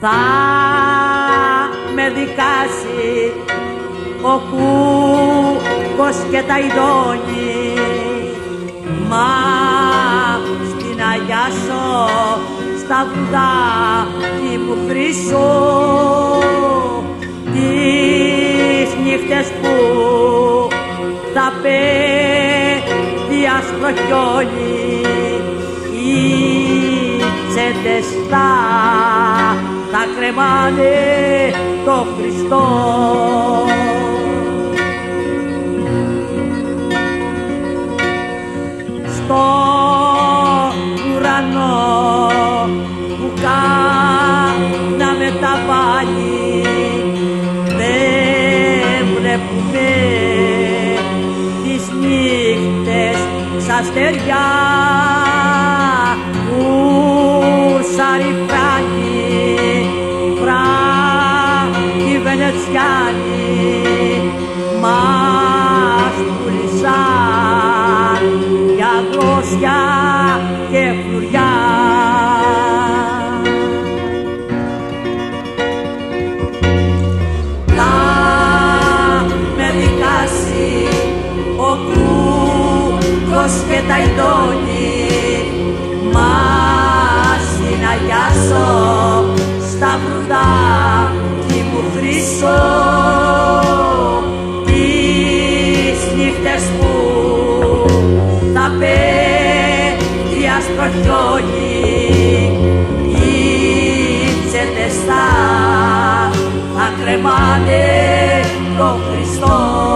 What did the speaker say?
θα με δικάσει ο κούκος και τα ειδώνει μα στην Αγιάσω στα βουδάκι μου χρυσό τις νύχτες που θα πέφτει άσπρο χιόνι οι τσέντες θα, θα κρεμάνε το Χριστό. Στο ουρανό που κάναμε τα πάλι δεν βλέπουμε τις νύχτες σαν στεριά που σαριφράγει και φλουριά. Θα με δικάσει ο κούκος και τα ειδώνει χρυσό τις νύχτες που θα πέφτει άσπρο χιόνι οι τσέτες θα, θα κρεμάνε το Χριστό